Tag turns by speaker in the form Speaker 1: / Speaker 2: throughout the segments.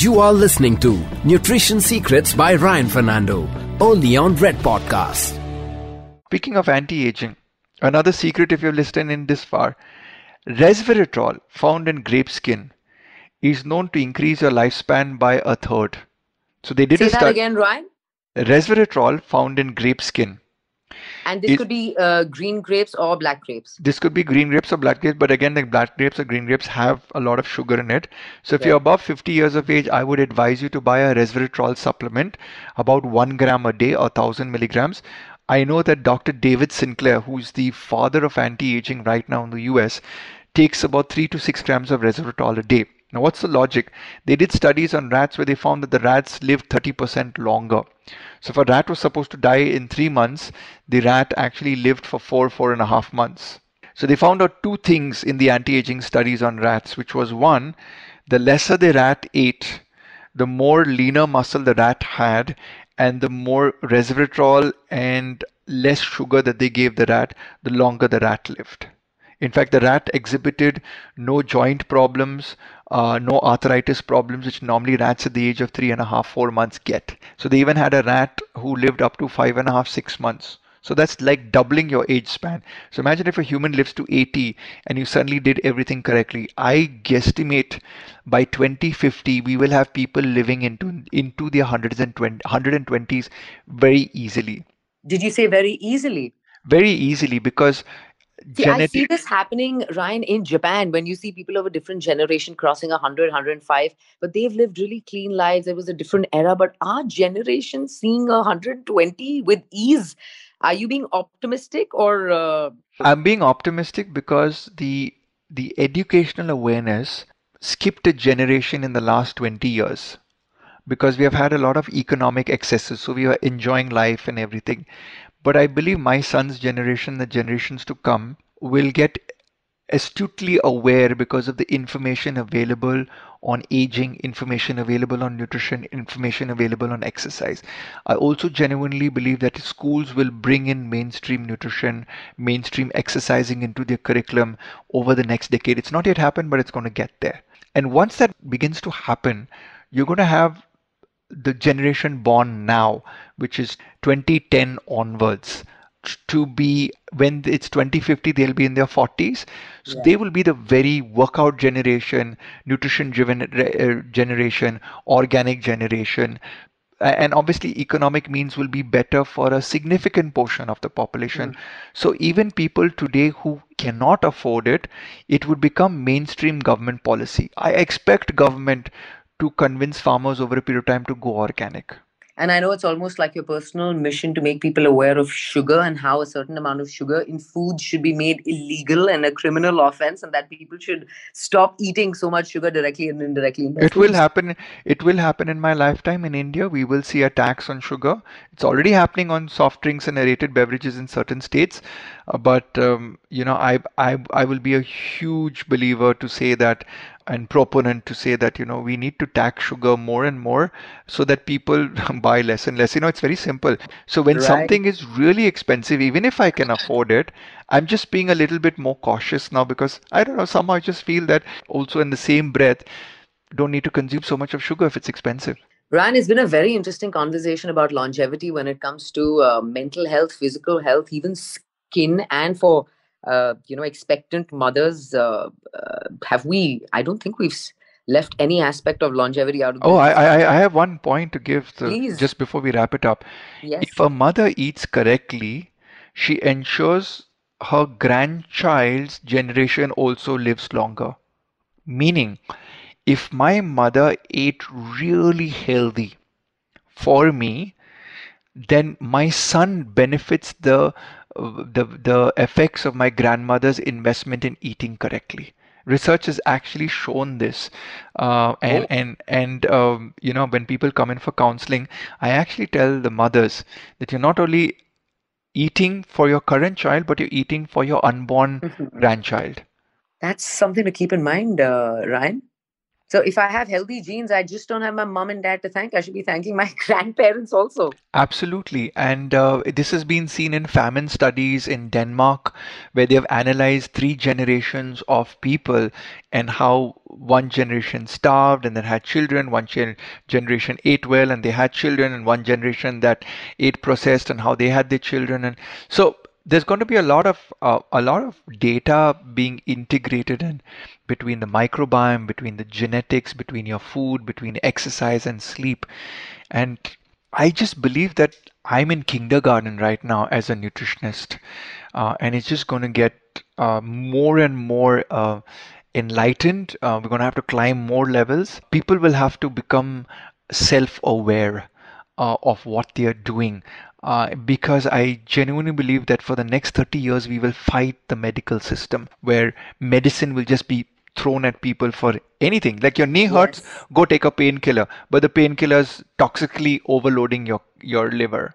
Speaker 1: You are listening to Nutrition Secrets by Ryan Fernando, only on Red Podcast.
Speaker 2: Speaking of anti-aging, another secret if you're listening in this far, resveratrol found in grape skin is known to increase your lifespan by a third. So they did
Speaker 3: Say
Speaker 2: a
Speaker 3: that
Speaker 2: study.
Speaker 3: again, Ryan.
Speaker 2: Resveratrol found in grape skin.
Speaker 3: And this
Speaker 2: It-
Speaker 3: could be uh, green grapes or black grapes.
Speaker 2: This could be green grapes or black grapes, but again, the black grapes or green grapes have a lot of sugar in it. So if you're above 50 years of age, I would advise you to buy a resveratrol supplement, about one gram a day or 1000 milligrams. I know that Dr. David Sinclair, who's the father of anti-aging right now in the US, takes about three to six grams of resveratrol a day. Now, what's the logic? They did studies on rats where they found that the rats lived 30% longer. So if a rat was supposed to die in three months, the rat actually lived for four, four and a half months. So they found out two things in the anti-aging studies on rats, which was one, the lesser the rat ate, the more leaner muscle the rat had, and the more resveratrol and less sugar that they gave the rat, the longer the rat lived. In fact, the rat exhibited no joint problems, uh, no arthritis problems, which normally rats at the age of three and a half, four months get. So they even had a rat who lived up to five and a half, six months. So that's like doubling your age span. So imagine if a human lives to 80 and you suddenly did everything correctly. I guesstimate by 2050 we will have people living into into their hundreds and 120s very easily.
Speaker 3: Did you say very easily?
Speaker 2: Very easily because
Speaker 3: See, I see this happening, Ryan, in Japan when you see people of a different generation crossing 100, 105, but they've lived really clean lives. It was a different era, but our generation seeing 120 with ease. Are you being optimistic or uh,
Speaker 2: I'm being optimistic because the the educational awareness skipped a generation in the last 20 years because we have had a lot of economic excesses so we are enjoying life and everything but i believe my son's generation the generations to come will get astutely aware because of the information available on aging, information available on nutrition, information available on exercise. I also genuinely believe that schools will bring in mainstream nutrition, mainstream exercising into their curriculum over the next decade. It's not yet happened, but it's going to get there. And once that begins to happen, you're going to have the generation born now, which is 2010 onwards, to be when it's 2050 they'll be in their 40s so
Speaker 3: Yeah.
Speaker 2: they will be the very workout generation nutrition driven uh, generation organic generation. And obviously economic means will be better for a significant portion of the population. So even people today who cannot afford it it would become mainstream government policy. I expect government to convince farmers over a period of time to go organic
Speaker 3: And I know it's almost like your personal mission to make people aware of sugar and how a certain amount of sugar in food should be made illegal and a criminal offense, and that people should stop eating so much sugar directly and indirectly. In
Speaker 2: It will happen. It will happen in my lifetime in India. We will see a tax on sugar. It's already happening on soft drinks and aerated beverages in certain states. Uh, but um, you know, I, I I will be a huge believer to say that and proponent to say that you know we need to tax sugar more and more so that people buy less and less. You know, it's very simple. So when
Speaker 3: Right.
Speaker 2: something is really expensive, even if I can afford it, I'm just being a little bit more cautious now because I don't know, somehow I just feel that also in the same breath, don't need to consume so much of sugar if it's expensive.
Speaker 3: Ryan, it's been a very interesting conversation about longevity when it comes to uh, mental health, physical health, even skin, and for uh, you know expectant mothers. Uh, uh, have we? I don't think we've left any aspect of longevity out of.
Speaker 2: Oh. I, I, I have one point to give the,
Speaker 3: Please.
Speaker 2: just before we wrap it up.
Speaker 3: yes.
Speaker 2: If a mother eats correctly, she ensures her grandchild's generation also lives longer. Meaning, if my mother ate really healthy for me, then my son benefits the the the effects of my grandmother's investment in eating correctly. Research has actually shown this, uh, and
Speaker 3: Oh.
Speaker 2: and and um, you know when people come in for counseling, I actually tell the mothers that you're not only eating for your current child, but you're eating for your unborn grandchild.
Speaker 3: That's something to keep in mind, uh, Ryan. So if I have healthy genes, I just don't have my mom and dad to thank. I should be thanking my grandparents also.
Speaker 2: Absolutely. And uh, this has been seen in famine studies in Denmark, where they have analyzed three generations of people and how one generation starved and then had children, one generation ate well and they had children, and one generation that ate processed and how they had their children. And so there's going to be a lot of uh, a lot of data being integrated in between the microbiome, between the genetics, between your food, between exercise and sleep. And I just believe that I'm in kindergarten right now as a nutritionist, uh, and it's just going to get uh, more and more uh, enlightened. Uh, we're going to have to climb more levels. People will have to become self-aware uh, of what they are doing. Uh, because I genuinely believe that for the next 30 years we will fight the medical system where medicine will just be thrown at people for anything. Like your knee hurts, yes. go take a painkiller, but the painkiller's toxically overloading your your liver.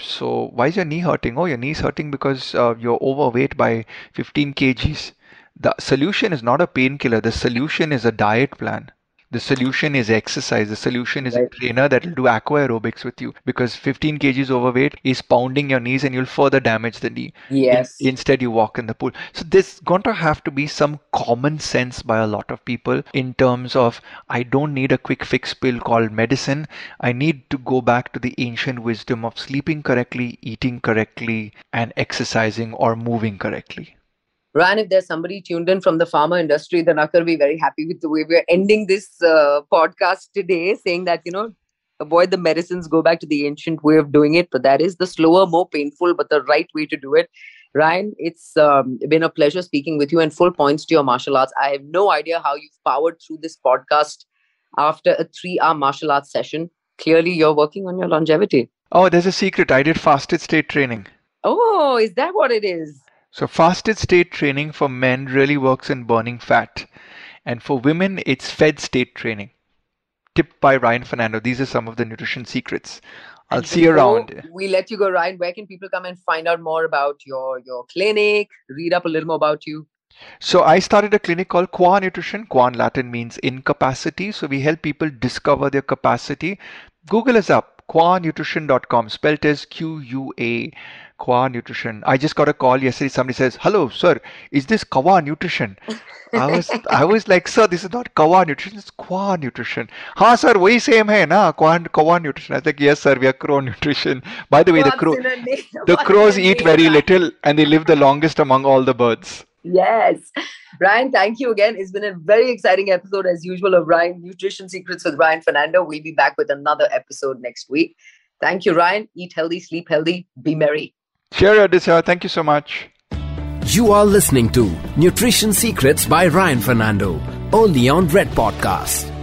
Speaker 2: So why is your knee hurting? Oh, your knee's hurting because uh, you're overweight by 15 kgs. The solution is not a painkiller. The solution is a diet plan. The solution is exercise. The solution is right. a trainer that will do aqua aerobics with you because 15 kgs overweight is pounding your knees and you'll further damage the knee.
Speaker 3: Yes.
Speaker 2: In, instead, you walk in the pool. So there's going to have to be some common sense by a lot of people in terms of I don't need a quick fix pill called medicine. I need to go back to the ancient wisdom of sleeping correctly, eating correctly, and exercising or moving correctly.
Speaker 3: Ryan, if there's somebody tuned in from the pharma industry, then Akar will be very happy with the way we're ending this uh, podcast today, saying that, you know, avoid the medicines, go back to the ancient way of doing it. But that is the slower, more painful, but the right way to do it. Ryan, it's um, been a pleasure speaking with you and full points to your martial arts. I have no idea how you've powered through this podcast after a three hour martial arts session. Clearly, you're working on your longevity.
Speaker 2: Oh, there's a secret. I did fasted state training.
Speaker 3: Oh, is that what it is?
Speaker 2: So fasted state training for men really works in burning fat. And for women, it's fed state training. Tipped by Ryan Fernando. These are some of the nutrition secrets. I'll see you around.
Speaker 3: We let you go, Ryan. Where can people come and find out more about your your clinic? Read up a little more about you.
Speaker 2: So I started a clinic called Qua Nutrition. Qua in Latin means incapacity. So we help people discover their capacity. Google us up, quanutrition.com, spelled as Q-U-A Qua Nutrition. I just got a call yesterday. Somebody says, "Hello, sir, is this Kawa Nutrition?" I was I was like, "Sir, this is not Kawa Nutrition. It's Qua Nutrition." हाँ sir, वही same है ना Kawa Nutrition. I was like, "Yes, sir, we are Crow Nutrition." By the way, the crow the crows eat very little and they live the longest among all the birds.
Speaker 3: Yes. Ryan, thank you again. It's been a very exciting episode, as usual, of Ryan Nutrition Secrets with Ryan Fernando. We'll be back with another episode next week. Thank you, Ryan. Eat healthy, sleep healthy, be merry.
Speaker 2: Sure, Odisha. Thank you so much.
Speaker 1: You are listening to Nutrition Secrets by Ryan Fernando, only on Red Podcast.